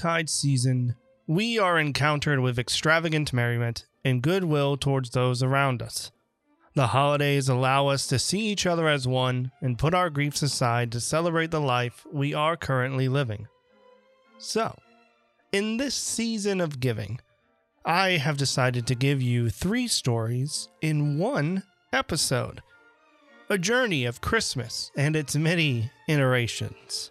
Yuletide season, we are encountered with extravagant merriment and goodwill towards those around us. The holidays allow us to see each other as one and put our griefs aside to celebrate the life we are currently living. So, in this season of giving, I have decided to give you three stories in one episode a journey of Christmas and its many iterations.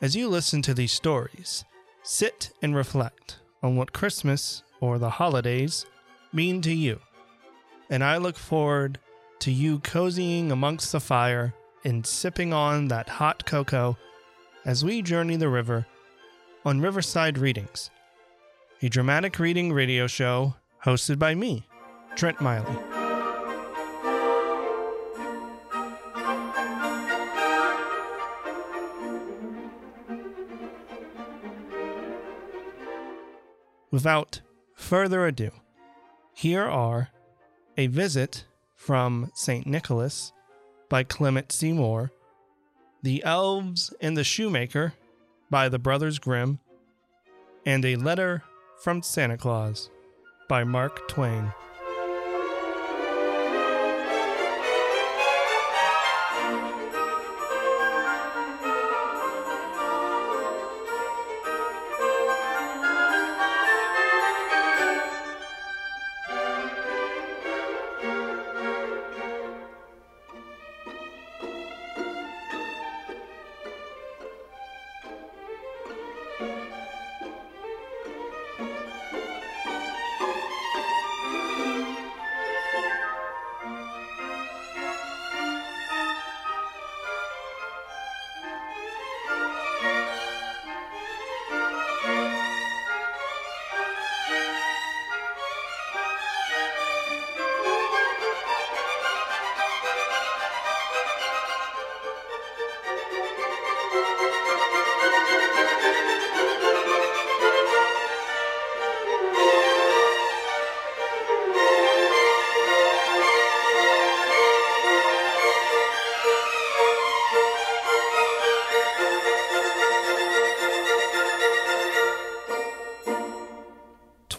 As you listen to these stories, sit and reflect on what Christmas or the holidays mean to you. And I look forward to you cozying amongst the fire and sipping on that hot cocoa as we journey the river on Riverside Readings, a dramatic reading radio show hosted by me, Trent Miley. Without further ado, here are A Visit from St. Nicholas by Clement C. Moore, The Elves and the Shoemaker by the Brothers Grimm, and A Letter from Santa Claus by Mark Twain.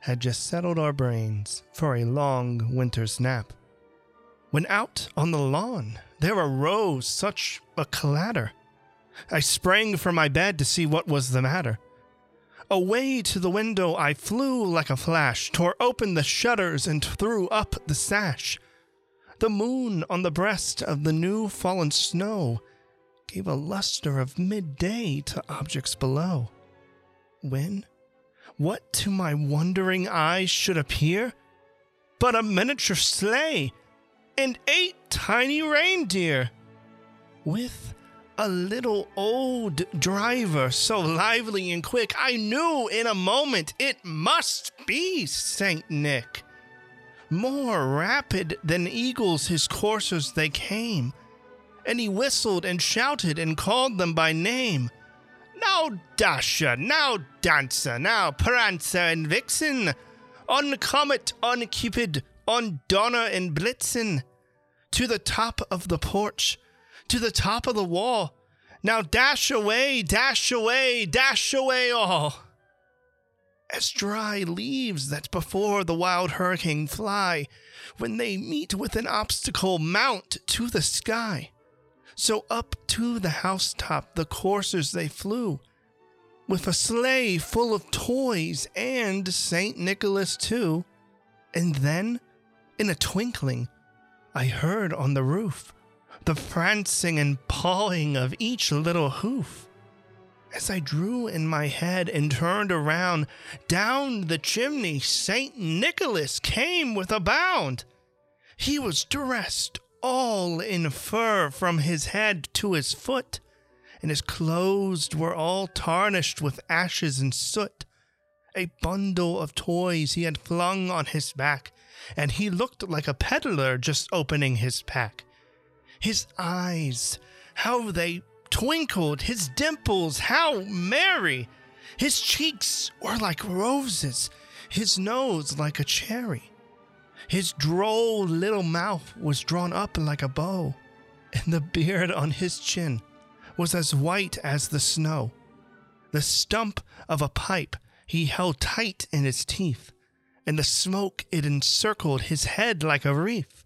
had just settled our brains for a long winter's nap. When out on the lawn there arose such a clatter, I sprang from my bed to see what was the matter. Away to the window I flew like a flash, tore open the shutters and threw up the sash. The moon on the breast of the new fallen snow gave a luster of midday to objects below. When what to my wondering eyes should appear but a miniature sleigh and eight tiny reindeer, with a little old driver so lively and quick, I knew in a moment it must be Saint Nick. More rapid than eagles his coursers they came, and he whistled and shouted and called them by name. Now Dasher, now Dancer, now Prancer and Vixen, on Comet, on Cupid, on Donner and Blitzen, to the top of the porch, to the top of the wall. Now dash away, dash away, dash away all. As dry leaves that before the wild hurricane fly, when they meet with an obstacle, mount to the sky. So up to the housetop the coursers they flew, with a sleigh full of toys and St. Nicholas too. And then, in a twinkling, I heard on the roof the prancing and pawing of each little hoof. As I drew in my head and turned around, down the chimney St. Nicholas came with a bound. He was dressed all in fur from his head to his foot, and his clothes were all tarnished with ashes and soot. a bundle of toys he had flung on his back, and he looked like a peddler just opening his pack. His eyes, how they twinkled, his dimples, how merry! His cheeks were like roses, his nose like a cherry. His droll little mouth was drawn up like a bow, and the beard on his chin was as white as the snow. The stump of a pipe he held tight in his teeth, and the smoke it encircled his head like a wreath.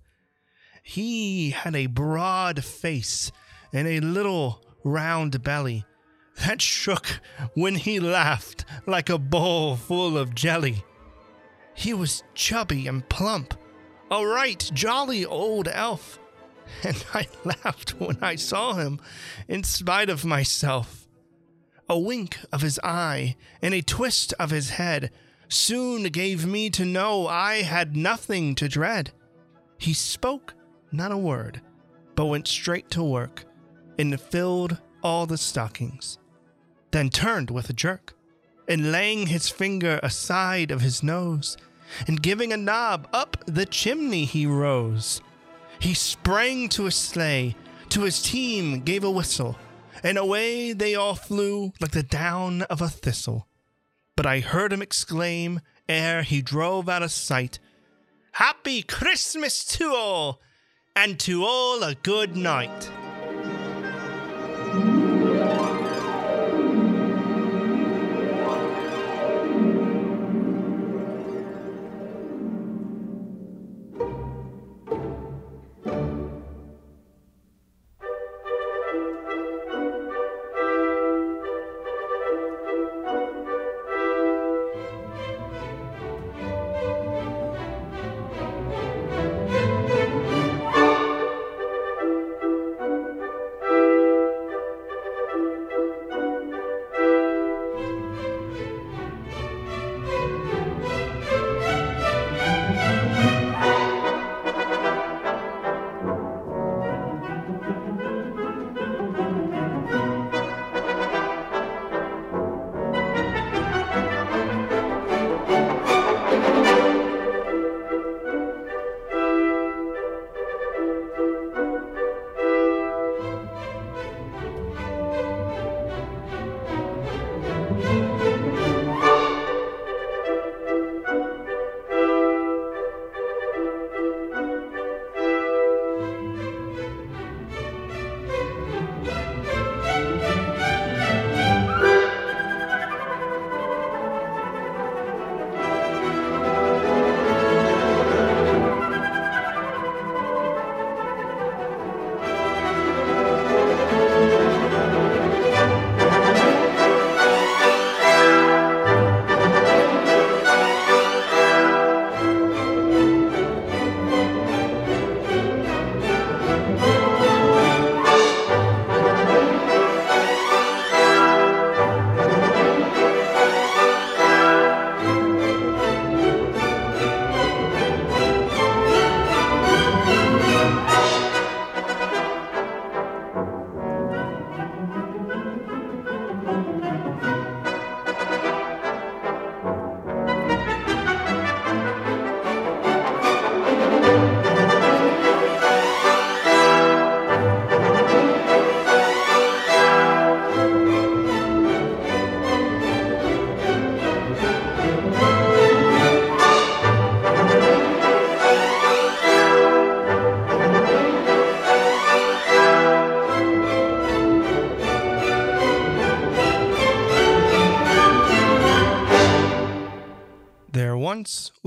He had a broad face and a little round belly that shook when he laughed like a bowl full of jelly. He was chubby and plump, a right jolly old elf, and I laughed when I saw him in spite of myself. A wink of his eye and a twist of his head soon gave me to know I had nothing to dread. He spoke not a word, but went straight to work and filled all the stockings, then turned with a jerk, and laying his finger aside of his nose, and giving a knob up the chimney he rose. He sprang to his sleigh, to his team gave a whistle, and away they all flew like the down of a thistle. But I heard him exclaim, ere he drove out of sight, Happy Christmas to all, and to all a good night.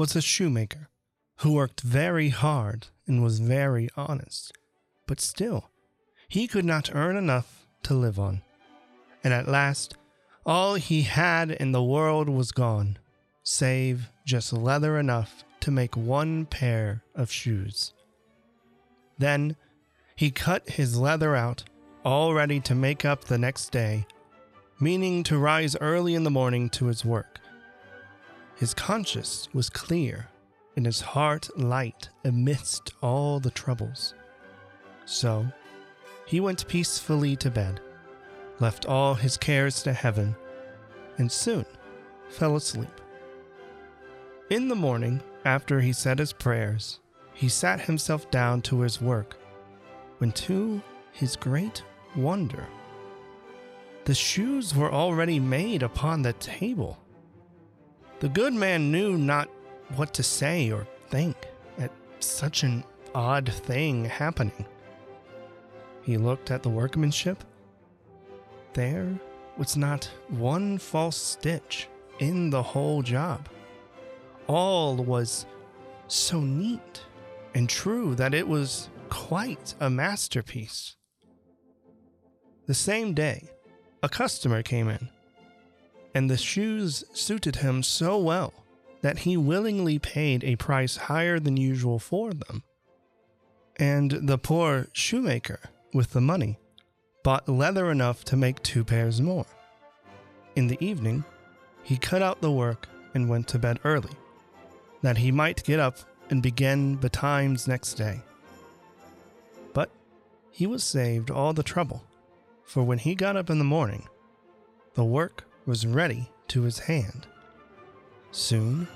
Was a shoemaker who worked very hard and was very honest, but still he could not earn enough to live on. And at last, all he had in the world was gone, save just leather enough to make one pair of shoes. Then he cut his leather out, all ready to make up the next day, meaning to rise early in the morning to his work. His conscience was clear and his heart light amidst all the troubles. So he went peacefully to bed, left all his cares to heaven, and soon fell asleep. In the morning, after he said his prayers, he sat himself down to his work, when to his great wonder, the shoes were already made upon the table. The good man knew not what to say or think at such an odd thing happening. He looked at the workmanship. There was not one false stitch in the whole job. All was so neat and true that it was quite a masterpiece. The same day, a customer came in, and the shoes suited him so well that he willingly paid a price higher than usual for them. And the poor shoemaker, with the money, bought leather enough to make two pairs more. In the evening, he cut out the work and went to bed early, that he might get up and begin betimes next day. But he was saved all the trouble for when he got up in the morning, the work was ready to his hand. Soon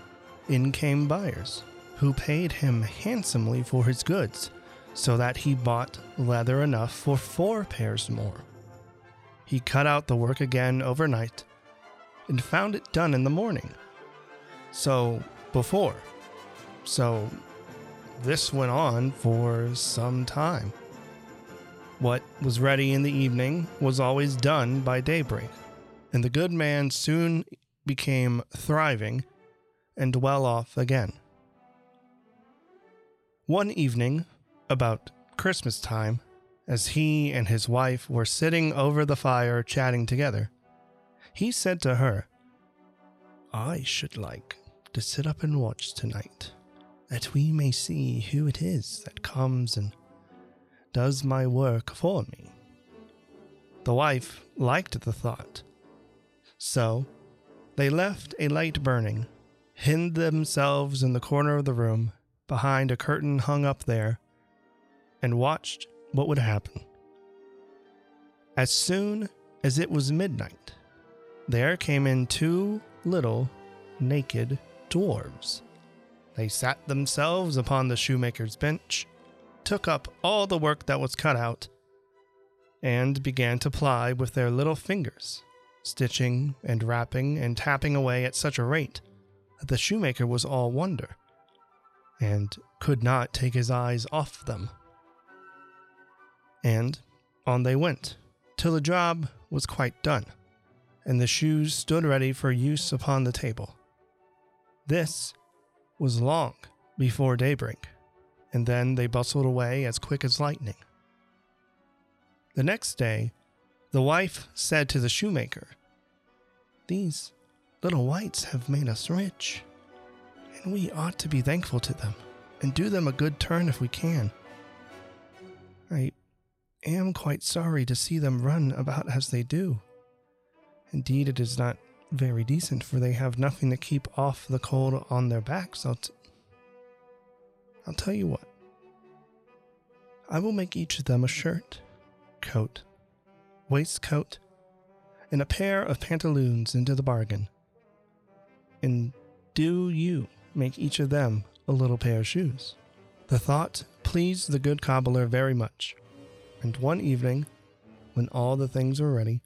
in came buyers, who paid him handsomely for his goods, so that he bought leather enough for four pairs more. He cut out the work again overnight and found it done in the morning. So, before. So, this went on for some time. What was ready in the evening was always done by daybreak, and the good man soon became thriving and well off again. One evening, about Christmas time, as he and his wife were sitting over the fire chatting together, he said to her, I should like to sit up and watch tonight, that we may see who it is that comes and does my work for me. The wife liked the thought. So they left a light burning, hid themselves in the corner of the room behind a curtain hung up there, and watched what would happen. As soon as it was midnight, there came in two little naked dwarves. They sat themselves upon the shoemaker's bench took up all the work that was cut out and began to ply with their little fingers, stitching and wrapping and tapping away at such a rate that the shoemaker was all wonder and could not take his eyes off them. And on they went till the job was quite done, and the shoes stood ready for use upon the table. This was long before daybreak and then they bustled away as quick as lightning. The next day, the wife said to the shoemaker, These little wights have made us rich, and we ought to be thankful to them and do them a good turn if we can. I am quite sorry to see them run about as they do. Indeed, it is not very decent, for they have nothing to keep off the cold on their backs. I'll, t- I'll tell you what. I will make each of them a shirt, coat, waistcoat, and a pair of pantaloons into the bargain. And do you make each of them a little pair of shoes? The thought pleased the good cobbler very much, and one evening, when all the things were ready,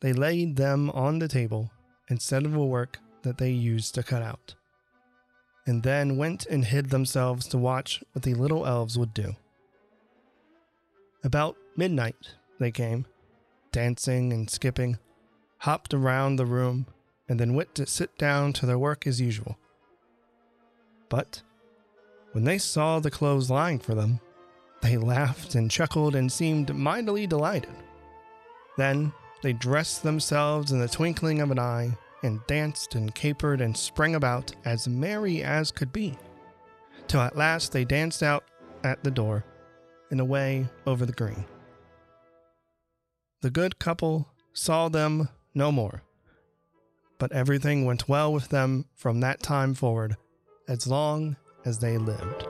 they laid them on the table instead of a work that they used to cut out and then went and hid themselves to watch what the little elves would do. About midnight, they came, dancing and skipping, hopped around the room, and then went to sit down to their work as usual. But when they saw the clothes lying for them, they laughed and chuckled and seemed mightily delighted. Then they dressed themselves in the twinkling of an eye and danced and capered and sprang about as merry as could be, till at last they danced out at the door and away over the green. The good couple saw them no more, but everything went well with them from that time forward, as long as they lived.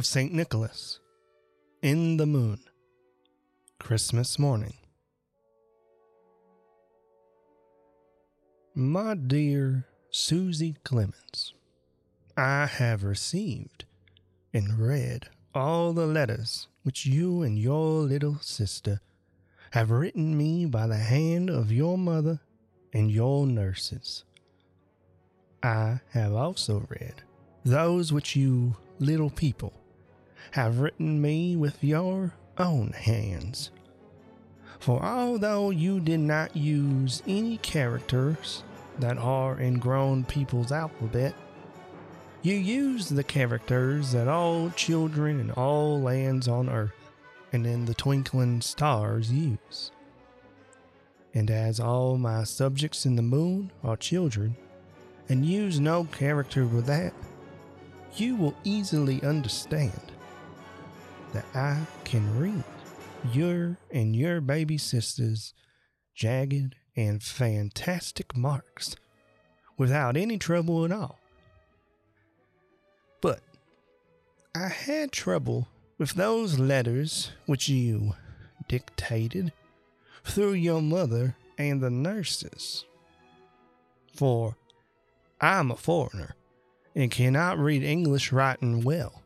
Of St. Nicholas, in the moon, Christmas morning. My dear Susie Clemens, I have received and read all the letters which you and your little sister have written me by the hand of your mother and your nurses. I have also read those which you little people have written me with your own hands. For although you did not use any characters that are in grown people's alphabet, you used the characters that all children in all lands on earth and in the twinkling stars use. And as all my subjects in the moon are children, and use no character with that, you will easily understand that I can read your and your baby sister's jagged and fantastic marks without any trouble at all. But I had trouble with those letters which you dictated through your mother and the nurses. For I'm a foreigner and cannot read English writing well.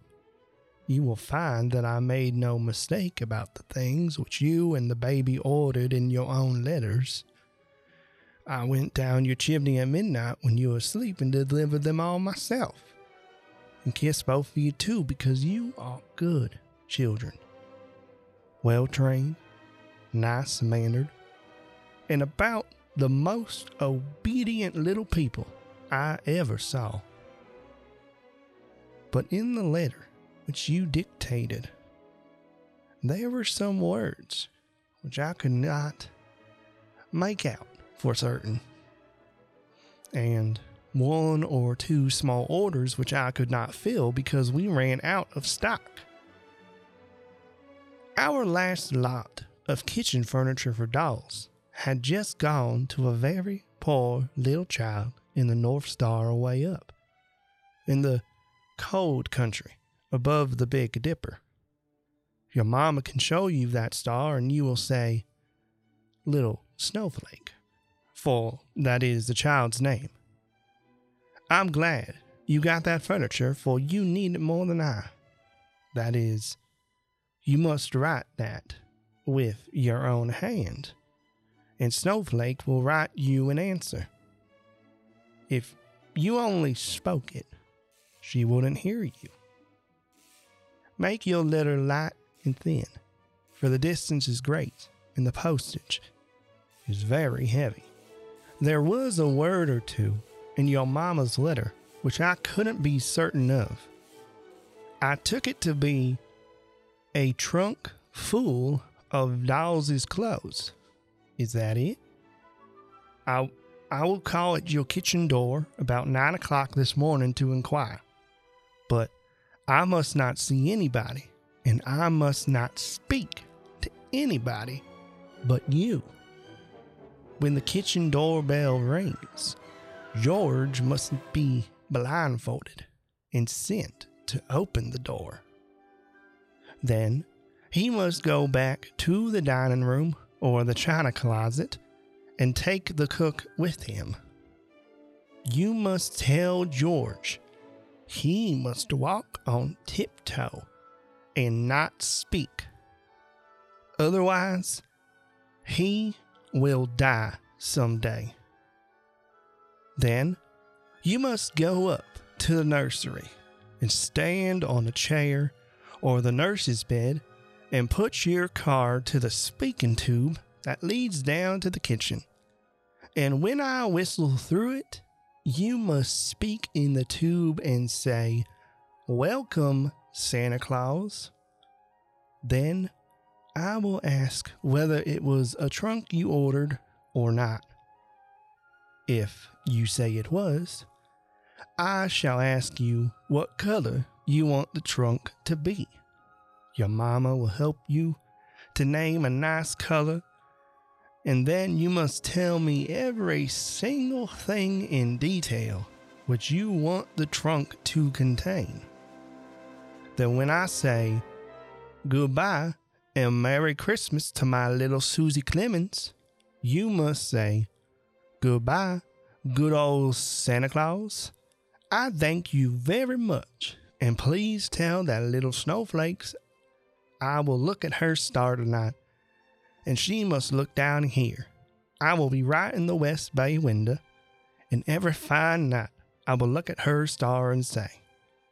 You will find that I made no mistake about the things which you and the baby ordered in your own letters. I went down your chimney at midnight when you were asleep and delivered them all myself. And kissed both of you too because you are good children. Well trained, nice mannered, and about the most obedient little people I ever saw. But in the letter which you dictated, there were some words which I could not make out for certain, and one or two small orders which I could not fill because we ran out of stock. Our last lot of kitchen furniture for dolls had just gone to a very poor little child in the North Star way up. In the cold country above the Big Dipper. Your mama can show you that star and you will say, Little Snowflake, for that is the child's name. I'm glad you got that furniture, for you need it more than I. That is, you must write that with your own hand, and Snowflake will write you an answer. If you only spoke it, she wouldn't hear you. Make your letter light and thin, for the distance is great and the postage is very heavy. There was a word or two in your mamma's letter which I couldn't be certain of. I took it to be a trunk full of Dawes's clothes. Is that it? I I will call at your kitchen door about nine o'clock this morning to inquire but I must not see anybody, and I must not speak to anybody but you. When the kitchen doorbell rings, George must be blindfolded and sent to open the door. Then he must go back to the dining room or the china closet and take the cook with him. You must tell George he must walk on tiptoe and not speak. Otherwise, he will die someday. Then you must go up to the nursery and stand on a chair or the nurse's bed and put your card to the speaking tube that leads down to the kitchen. And when I whistle through it, you must speak in the tube and say, Welcome, Santa Claus. Then I will ask whether it was a trunk you ordered or not. If you say it was, I shall ask you what color you want the trunk to be. Your mama will help you to name a nice color and then you must tell me every single thing in detail which you want the trunk to contain. that when I say goodbye and Merry Christmas to my little Susie Clemens, you must say goodbye, good old Santa Claus. I thank you very much, and please tell that little snowflakes I will look at her star tonight, and she must look down here. I will be right in the west bay window, and every fine night I will look at her star and say,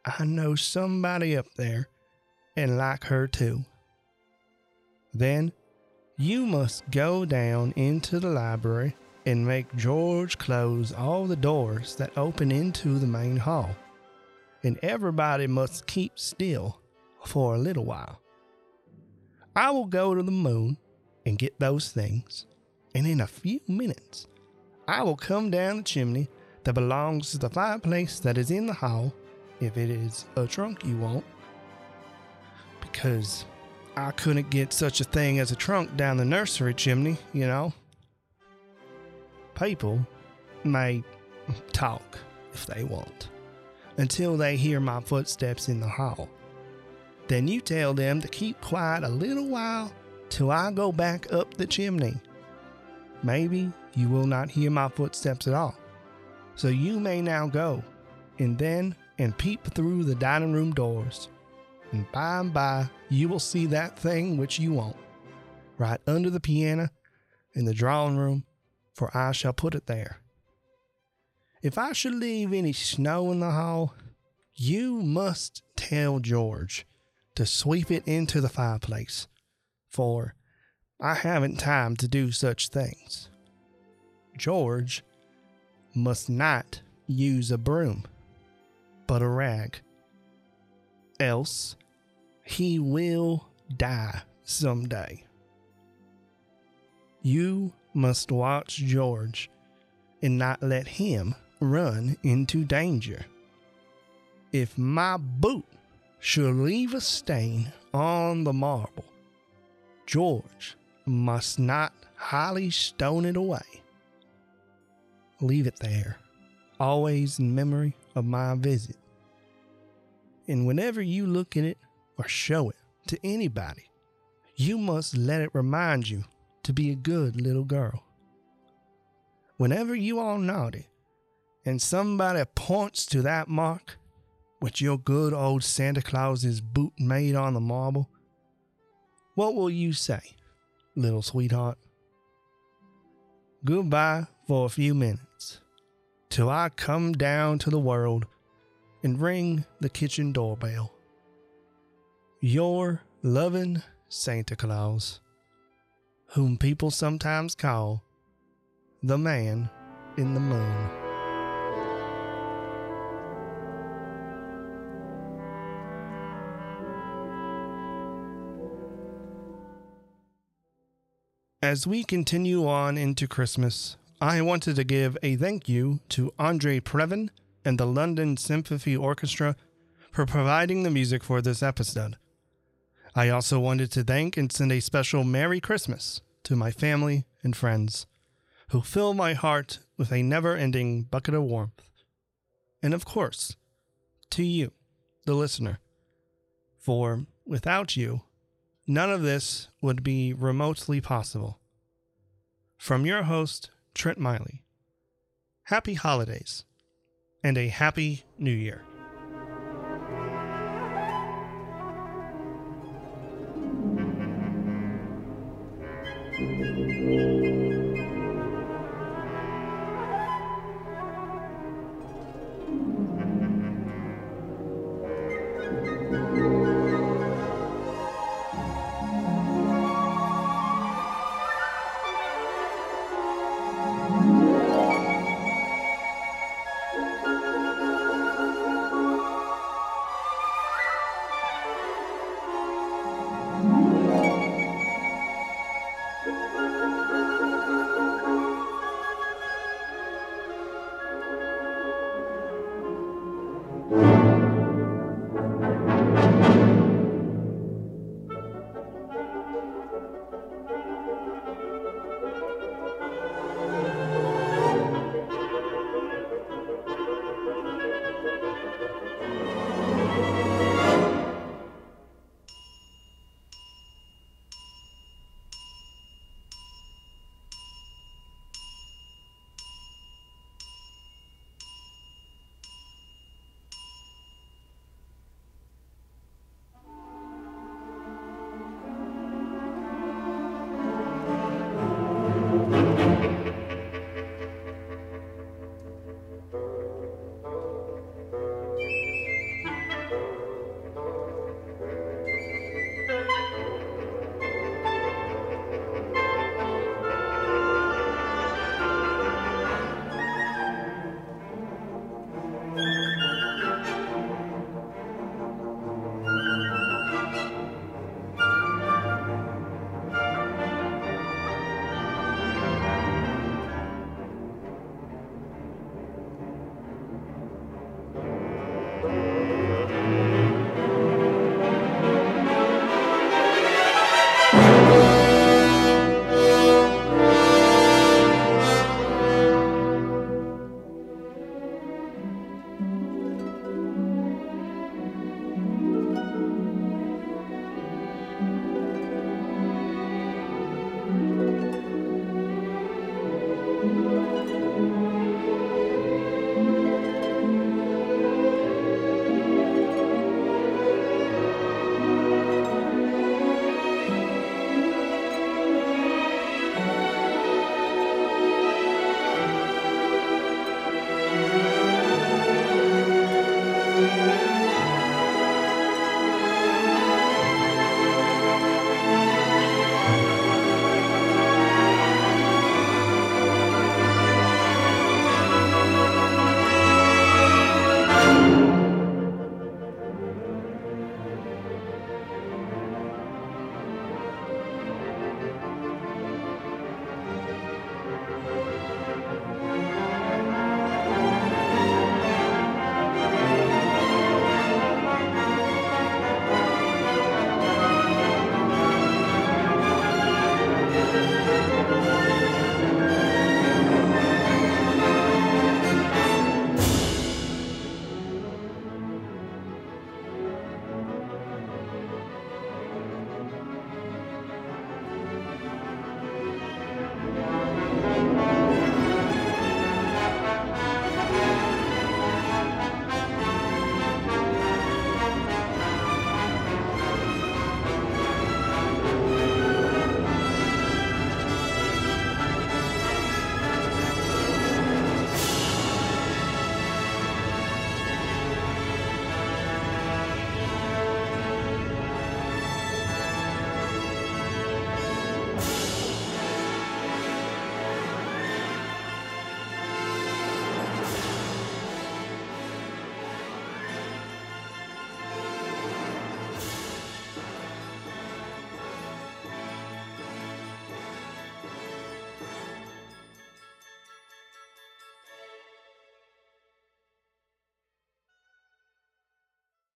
I know somebody up there and like her too. Then you must go down into the library and make George close all the doors that open into the main hall. And everybody must keep still for a little while. I will go to the moon and get those things, and in a few minutes I will come down the chimney that belongs to the fireplace that is in the hall, if it is a trunk you want, because I couldn't get such a thing as a trunk down the nursery chimney, you know. People may talk if they want until they hear my footsteps in the hall. Then you tell them to keep quiet a little while till I go back up the chimney. Maybe you will not hear my footsteps at all. So you may now go, and then and peep through the dining room doors. And by and by you will see that thing which you want, right under the piano in the drawing room, for I shall put it there. If I should leave any snow in the hall, you must tell George to sweep it into the fireplace, for I haven't time to do such things. George must not use a broom, but a rag. Else, he will die someday. You must watch George and not let him run into danger. If my boot should leave a stain on the marble, George must not holystone it away. Leave it there, always in memory of my visit. And whenever you look at it or show it to anybody, you must let it remind you to be a good little girl. Whenever you are naughty and somebody points to that mark which your good old Santa Claus's boot made on the marble, what will you say, little sweetheart? Goodbye for a few minutes, till I come down to the world and ring the kitchen doorbell. Your loving Santa Claus, whom people sometimes call the man in the moon. As we continue on into Christmas, I wanted to give a thank you to Andre Previn and the London Symphony Orchestra for providing the music for this episode. I also wanted to thank and send a special Merry Christmas to my family and friends who fill my heart with a never ending bucket of warmth. And of course, to you, the listener. For without you, none of this would be remotely possible. From your host, Trent Miley, happy holidays and a happy new year.